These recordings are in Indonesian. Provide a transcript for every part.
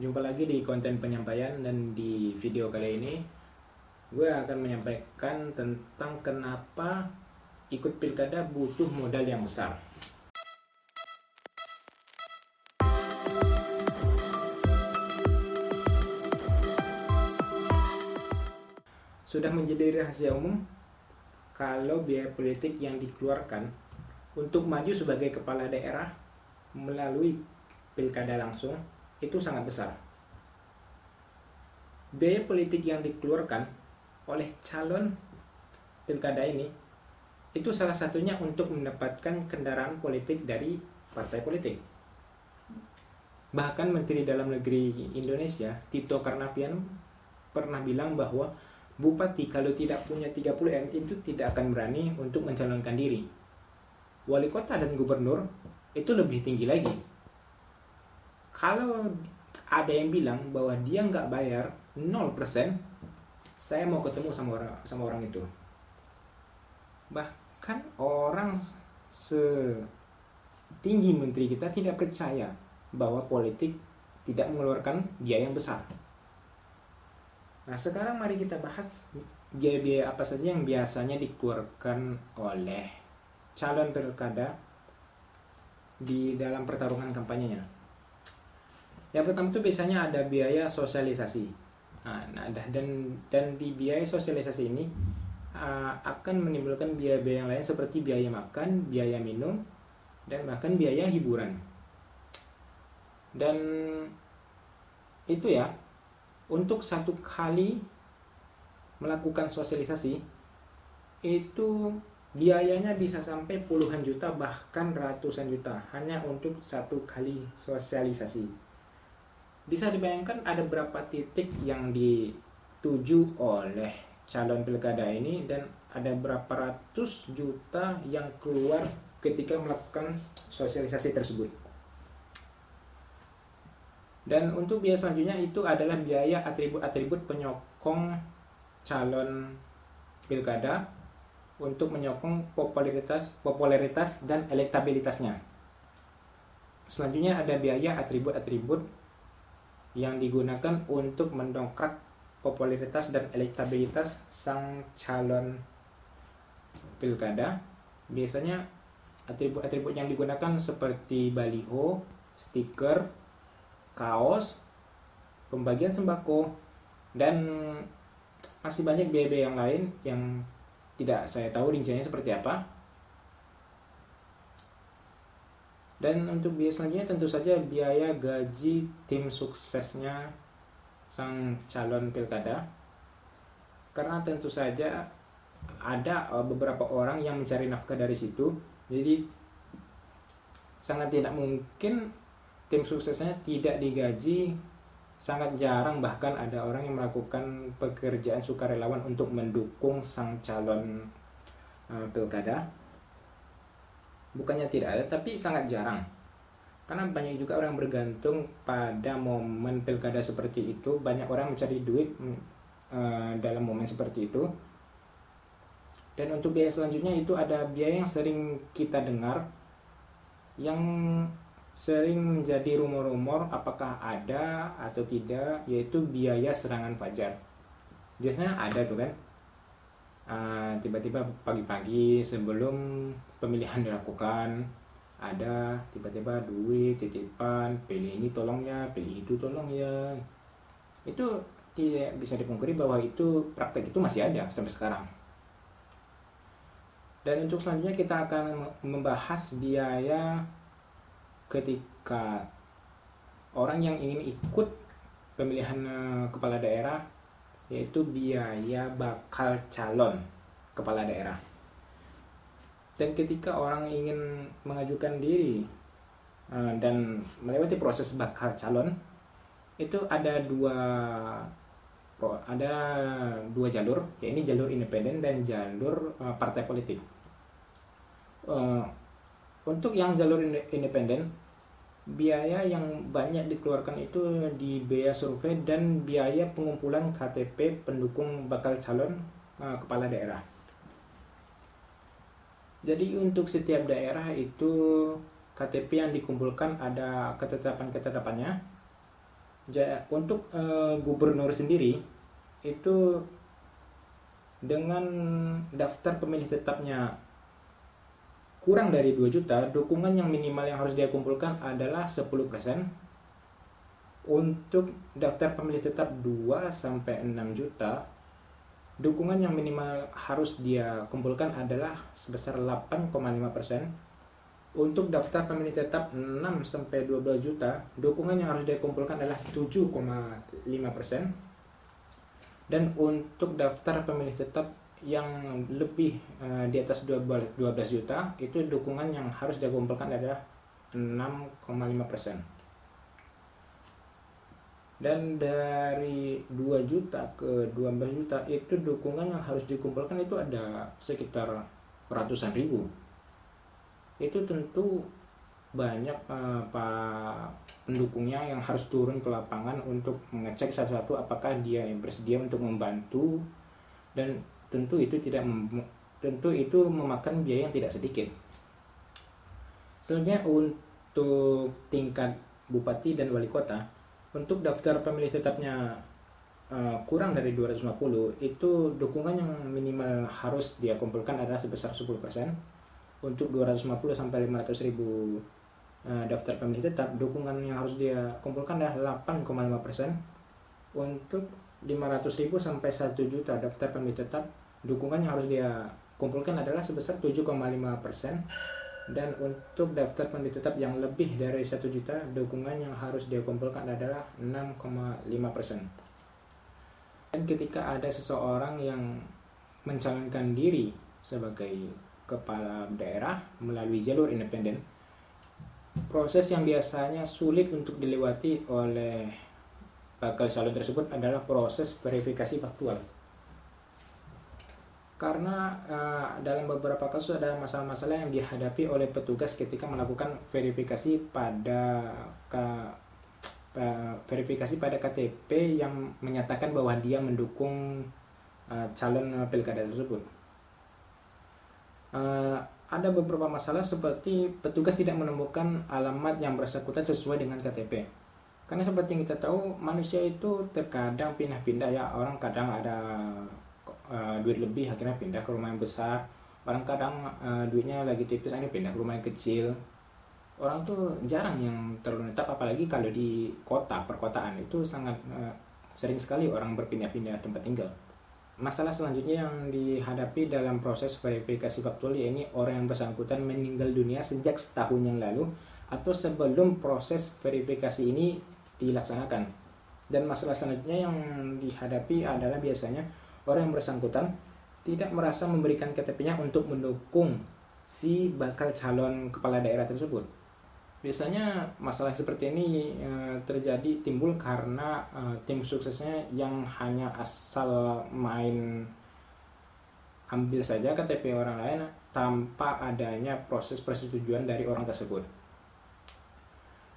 Jumpa lagi di konten penyampaian dan di video kali ini gue akan menyampaikan tentang kenapa ikut pilkada butuh modal yang besar. Sudah menjadi rahasia umum kalau biaya politik yang dikeluarkan untuk maju sebagai kepala daerah melalui pilkada langsung itu sangat besar. Biaya politik yang dikeluarkan oleh calon pilkada ini itu salah satunya untuk mendapatkan kendaraan politik dari partai politik. Bahkan Menteri Dalam Negeri Indonesia, Tito Karnavian, pernah bilang bahwa Bupati kalau tidak punya 30M itu tidak akan berani untuk mencalonkan diri. Wali kota dan gubernur itu lebih tinggi lagi. Kalau ada yang bilang bahwa dia nggak bayar 0%, saya mau ketemu sama orang sama orang itu. Bahkan orang setinggi menteri kita tidak percaya bahwa politik tidak mengeluarkan biaya yang besar. Nah, sekarang mari kita bahas biaya-biaya apa saja yang biasanya dikeluarkan oleh calon pilkada di dalam pertarungan kampanyenya. Yang pertama itu biasanya ada biaya sosialisasi. Nah, nah dan dan di biaya sosialisasi ini uh, akan menimbulkan biaya-biaya yang lain seperti biaya makan, biaya minum, dan bahkan biaya hiburan. Dan itu ya untuk satu kali melakukan sosialisasi itu biayanya bisa sampai puluhan juta bahkan ratusan juta hanya untuk satu kali sosialisasi bisa dibayangkan ada berapa titik yang dituju oleh calon pilkada ini dan ada berapa ratus juta yang keluar ketika melakukan sosialisasi tersebut dan untuk biaya selanjutnya itu adalah biaya atribut-atribut penyokong calon pilkada untuk menyokong popularitas, popularitas dan elektabilitasnya. Selanjutnya ada biaya atribut-atribut yang digunakan untuk mendongkrak popularitas dan elektabilitas sang calon pilkada. Biasanya atribut-atribut yang digunakan seperti baliho, stiker, kaos, pembagian sembako, dan masih banyak biaya-biaya yang lain yang tidak saya tahu rinciannya seperti apa. Dan untuk biaya selanjutnya tentu saja biaya gaji tim suksesnya sang calon pilkada. Karena tentu saja ada e, beberapa orang yang mencari nafkah dari situ. Jadi sangat tidak mungkin tim suksesnya tidak digaji sangat jarang bahkan ada orang yang melakukan pekerjaan sukarelawan untuk mendukung sang calon uh, pilkada bukannya tidak ada tapi sangat jarang. Karena banyak juga orang bergantung pada momen pilkada seperti itu. Banyak orang mencari duit uh, dalam momen seperti itu. Dan untuk biaya selanjutnya itu ada biaya yang sering kita dengar yang sering menjadi rumor-rumor apakah ada atau tidak yaitu biaya serangan fajar. Biasanya ada tuh kan uh, tiba-tiba pagi-pagi sebelum pemilihan dilakukan ada tiba-tiba duit titipan pilih ini tolong ya pilih itu tolong ya. Itu tidak bisa dipungkiri bahwa itu praktek itu masih ada sampai sekarang. Dan untuk selanjutnya kita akan membahas biaya ketika orang yang ingin ikut pemilihan eh, kepala daerah yaitu biaya bakal calon kepala daerah. Dan ketika orang ingin mengajukan diri eh, dan melewati proses bakal calon itu ada dua ada dua jalur, yaitu jalur independen dan jalur eh, partai politik. Untuk yang jalur independen, biaya yang banyak dikeluarkan itu di biaya survei dan biaya pengumpulan KTP pendukung bakal calon uh, kepala daerah. Jadi untuk setiap daerah itu KTP yang dikumpulkan ada ketetapan-ketetapannya. untuk uh, gubernur sendiri itu dengan daftar pemilih tetapnya kurang dari 2 juta, dukungan yang minimal yang harus dia kumpulkan adalah 10%. Untuk daftar pemilih tetap 2 sampai 6 juta, dukungan yang minimal harus dia kumpulkan adalah sebesar 8,5%. Untuk daftar pemilih tetap 6 sampai 12 juta, dukungan yang harus dia kumpulkan adalah 7,5%. Dan untuk daftar pemilih tetap yang lebih uh, di atas 12 juta itu dukungan yang harus dikumpulkan adalah 6,5 persen. Dan dari 2 juta ke 12 juta itu dukungan yang harus dikumpulkan itu ada sekitar ratusan ribu. Itu tentu banyak uh, para pendukungnya yang harus turun ke lapangan untuk mengecek satu-satu apakah dia yang bersedia untuk membantu dan tentu itu tidak tentu itu memakan biaya yang tidak sedikit. Selanjutnya untuk tingkat bupati dan wali kota, untuk daftar pemilih tetapnya uh, kurang dari 250 itu dukungan yang minimal harus dia kumpulkan adalah sebesar 10%. Untuk 250 sampai 500 ribu uh, daftar pemilih tetap, dukungan yang harus dia kumpulkan adalah 8,5%. Untuk 500 ribu sampai 1 juta daftar pemilih tetap, dukungan yang harus dia kumpulkan adalah sebesar 7,5 persen. Dan untuk daftar pemilih tetap yang lebih dari 1 juta dukungan yang harus dia kumpulkan adalah 6,5 persen. Dan ketika ada seseorang yang mencalonkan diri sebagai kepala daerah melalui jalur independen proses yang biasanya sulit untuk dilewati oleh bakal calon tersebut adalah proses verifikasi faktual karena uh, dalam beberapa kasus ada masalah-masalah yang dihadapi oleh petugas ketika melakukan verifikasi pada ke, uh, verifikasi pada KTP yang menyatakan bahwa dia mendukung uh, calon pilkada tersebut. Uh, ada beberapa masalah seperti petugas tidak menemukan alamat yang bersangkutan sesuai dengan KTP. Karena seperti yang kita tahu manusia itu terkadang pindah-pindah ya orang kadang ada uh, duit lebih akhirnya pindah ke rumah yang besar. Orang kadang uh, duitnya lagi tipis ini pindah ke rumah yang kecil. Orang tuh jarang yang terlalu netap apalagi kalau di kota perkotaan itu sangat uh, sering sekali orang berpindah-pindah tempat tinggal. Masalah selanjutnya yang dihadapi dalam proses verifikasi faktual ini orang yang bersangkutan meninggal dunia sejak setahun yang lalu atau sebelum proses verifikasi ini dilaksanakan. Dan masalah selanjutnya yang dihadapi adalah biasanya orang yang bersangkutan tidak merasa memberikan KTP-nya untuk mendukung si bakal calon kepala daerah tersebut. Biasanya masalah seperti ini e, terjadi timbul karena e, tim suksesnya yang hanya asal main ambil saja KTP orang lain tanpa adanya proses persetujuan dari orang tersebut.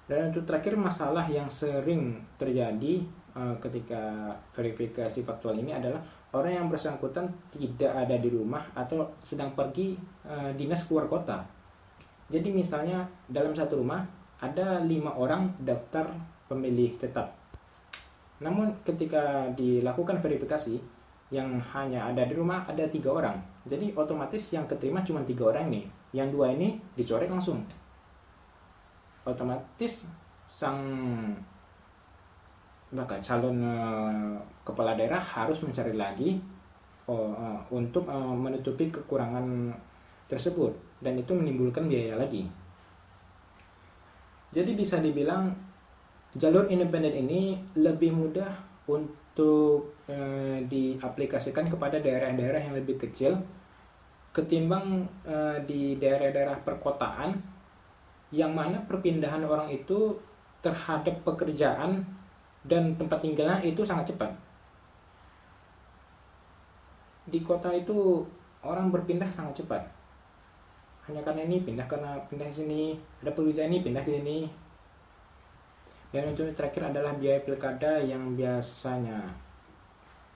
Dan untuk terakhir masalah yang sering terjadi e, ketika verifikasi faktual ini adalah orang yang bersangkutan tidak ada di rumah atau sedang pergi e, dinas keluar kota. Jadi misalnya dalam satu rumah ada lima orang daftar pemilih tetap. Namun ketika dilakukan verifikasi yang hanya ada di rumah ada tiga orang. Jadi otomatis yang keterima cuma tiga orang nih. Yang dua ini dicoret langsung. Otomatis sang maka calon uh, kepala daerah harus mencari lagi uh, uh, untuk uh, menutupi kekurangan tersebut dan itu menimbulkan biaya lagi. Jadi bisa dibilang jalur independen ini lebih mudah untuk uh, diaplikasikan kepada daerah-daerah yang lebih kecil ketimbang uh, di daerah-daerah perkotaan yang mana perpindahan orang itu terhadap pekerjaan dan tempat tinggalnya itu sangat cepat. Di kota itu orang berpindah sangat cepat. Hanya karena ini pindah karena pindah ke sini, ada pekerjaan ini pindah ke sini. Dan untuk terakhir adalah biaya pilkada yang biasanya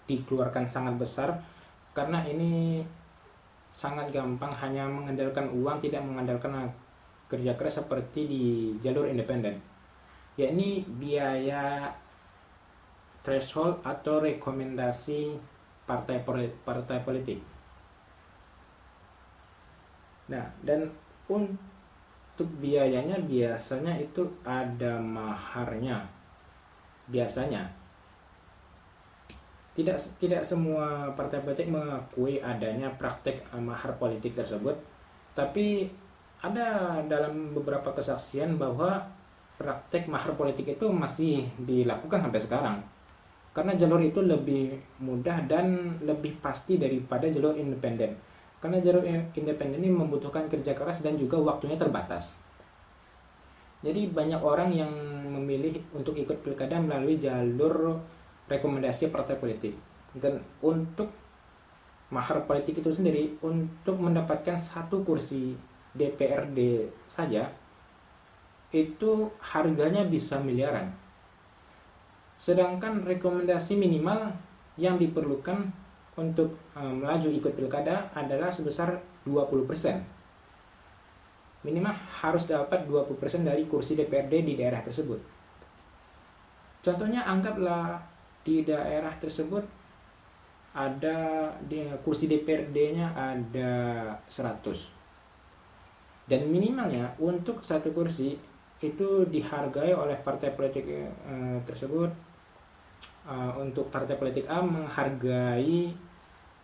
dikeluarkan sangat besar karena ini sangat gampang hanya mengandalkan uang tidak mengandalkan kerja keras seperti di jalur independen yakni biaya threshold atau rekomendasi partai partai politik. Nah, dan untuk biayanya biasanya itu ada maharnya. Biasanya tidak tidak semua partai politik mengakui adanya praktek mahar politik tersebut, tapi ada dalam beberapa kesaksian bahwa praktek mahar politik itu masih dilakukan sampai sekarang karena jalur itu lebih mudah dan lebih pasti daripada jalur independen. Karena jalur independen ini membutuhkan kerja keras dan juga waktunya terbatas. Jadi banyak orang yang memilih untuk ikut pilkada melalui jalur rekomendasi partai politik. Dan untuk mahar politik itu sendiri untuk mendapatkan satu kursi DPRD saja itu harganya bisa miliaran. Sedangkan rekomendasi minimal yang diperlukan untuk um, melaju ikut pilkada adalah sebesar 20%. Minimal harus dapat 20% dari kursi DPRD di daerah tersebut. Contohnya anggaplah di daerah tersebut ada di kursi DPRD-nya ada 100. Dan minimalnya untuk satu kursi itu dihargai oleh partai politik eh, tersebut uh, untuk partai politik A menghargai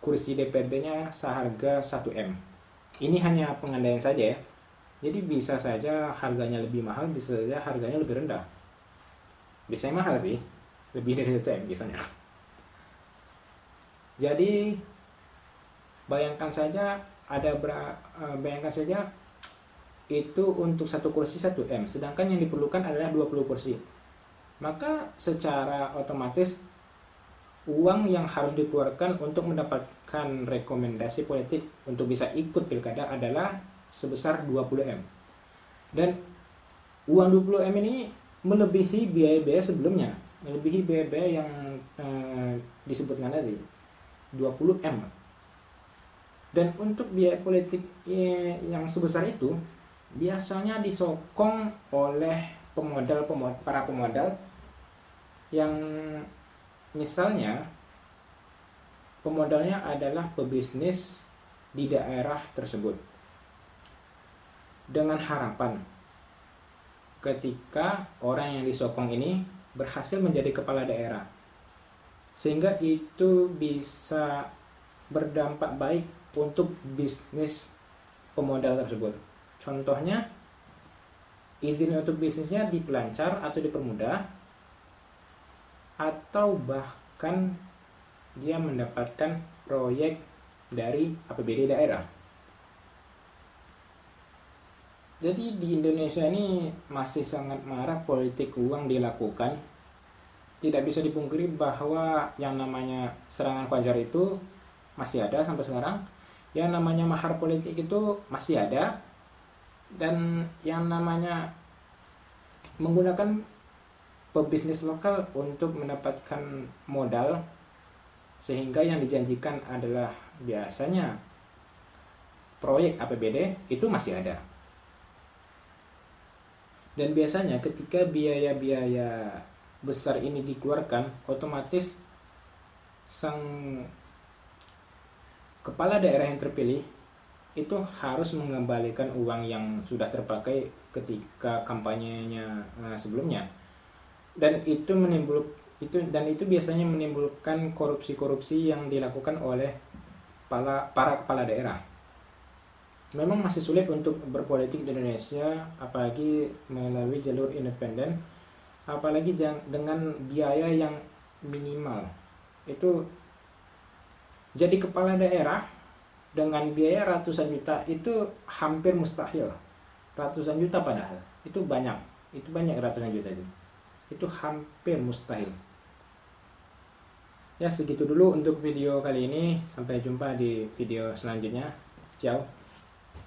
kursi DPRD-nya seharga 1M. Ini hanya pengandaian saja ya. Jadi bisa saja harganya lebih mahal, bisa saja harganya lebih rendah. Biasanya mahal sih, lebih dari 1M biasanya. Jadi bayangkan saja ada uh, bayangkan saja itu untuk satu kursi 1 M, sedangkan yang diperlukan adalah 20 kursi. Maka secara otomatis uang yang harus dikeluarkan untuk mendapatkan rekomendasi politik untuk bisa ikut pilkada adalah sebesar 20 M. Dan uang 20 M ini melebihi biaya-biaya sebelumnya, melebihi biaya-biaya yang eh, disebutkan tadi 20 M. Dan untuk biaya politik eh, yang sebesar itu biasanya disokong oleh pemodal, para pemodal yang misalnya pemodalnya adalah pebisnis di daerah tersebut dengan harapan ketika orang yang disokong ini berhasil menjadi kepala daerah sehingga itu bisa berdampak baik untuk bisnis pemodal tersebut. Contohnya, izin untuk bisnisnya dipelancar atau dipermudah, atau bahkan dia mendapatkan proyek dari APBD daerah. Jadi di Indonesia ini masih sangat marak politik uang dilakukan. Tidak bisa dipungkiri bahwa yang namanya serangan fajar itu masih ada sampai sekarang. Yang namanya mahar politik itu masih ada dan yang namanya menggunakan pebisnis lokal untuk mendapatkan modal sehingga yang dijanjikan adalah biasanya proyek APBD itu masih ada. Dan biasanya ketika biaya-biaya besar ini dikeluarkan, otomatis sang kepala daerah yang terpilih itu harus mengembalikan uang yang sudah terpakai ketika kampanyenya uh, sebelumnya dan itu menimbul itu dan itu biasanya menimbulkan korupsi-korupsi yang dilakukan oleh para para kepala daerah. Memang masih sulit untuk berpolitik di Indonesia, apalagi melalui jalur independen, apalagi dengan biaya yang minimal. Itu jadi kepala daerah dengan biaya ratusan juta itu hampir mustahil. Ratusan juta padahal. Itu banyak. Itu banyak ratusan juta itu. Itu hampir mustahil. Ya segitu dulu untuk video kali ini. Sampai jumpa di video selanjutnya. Ciao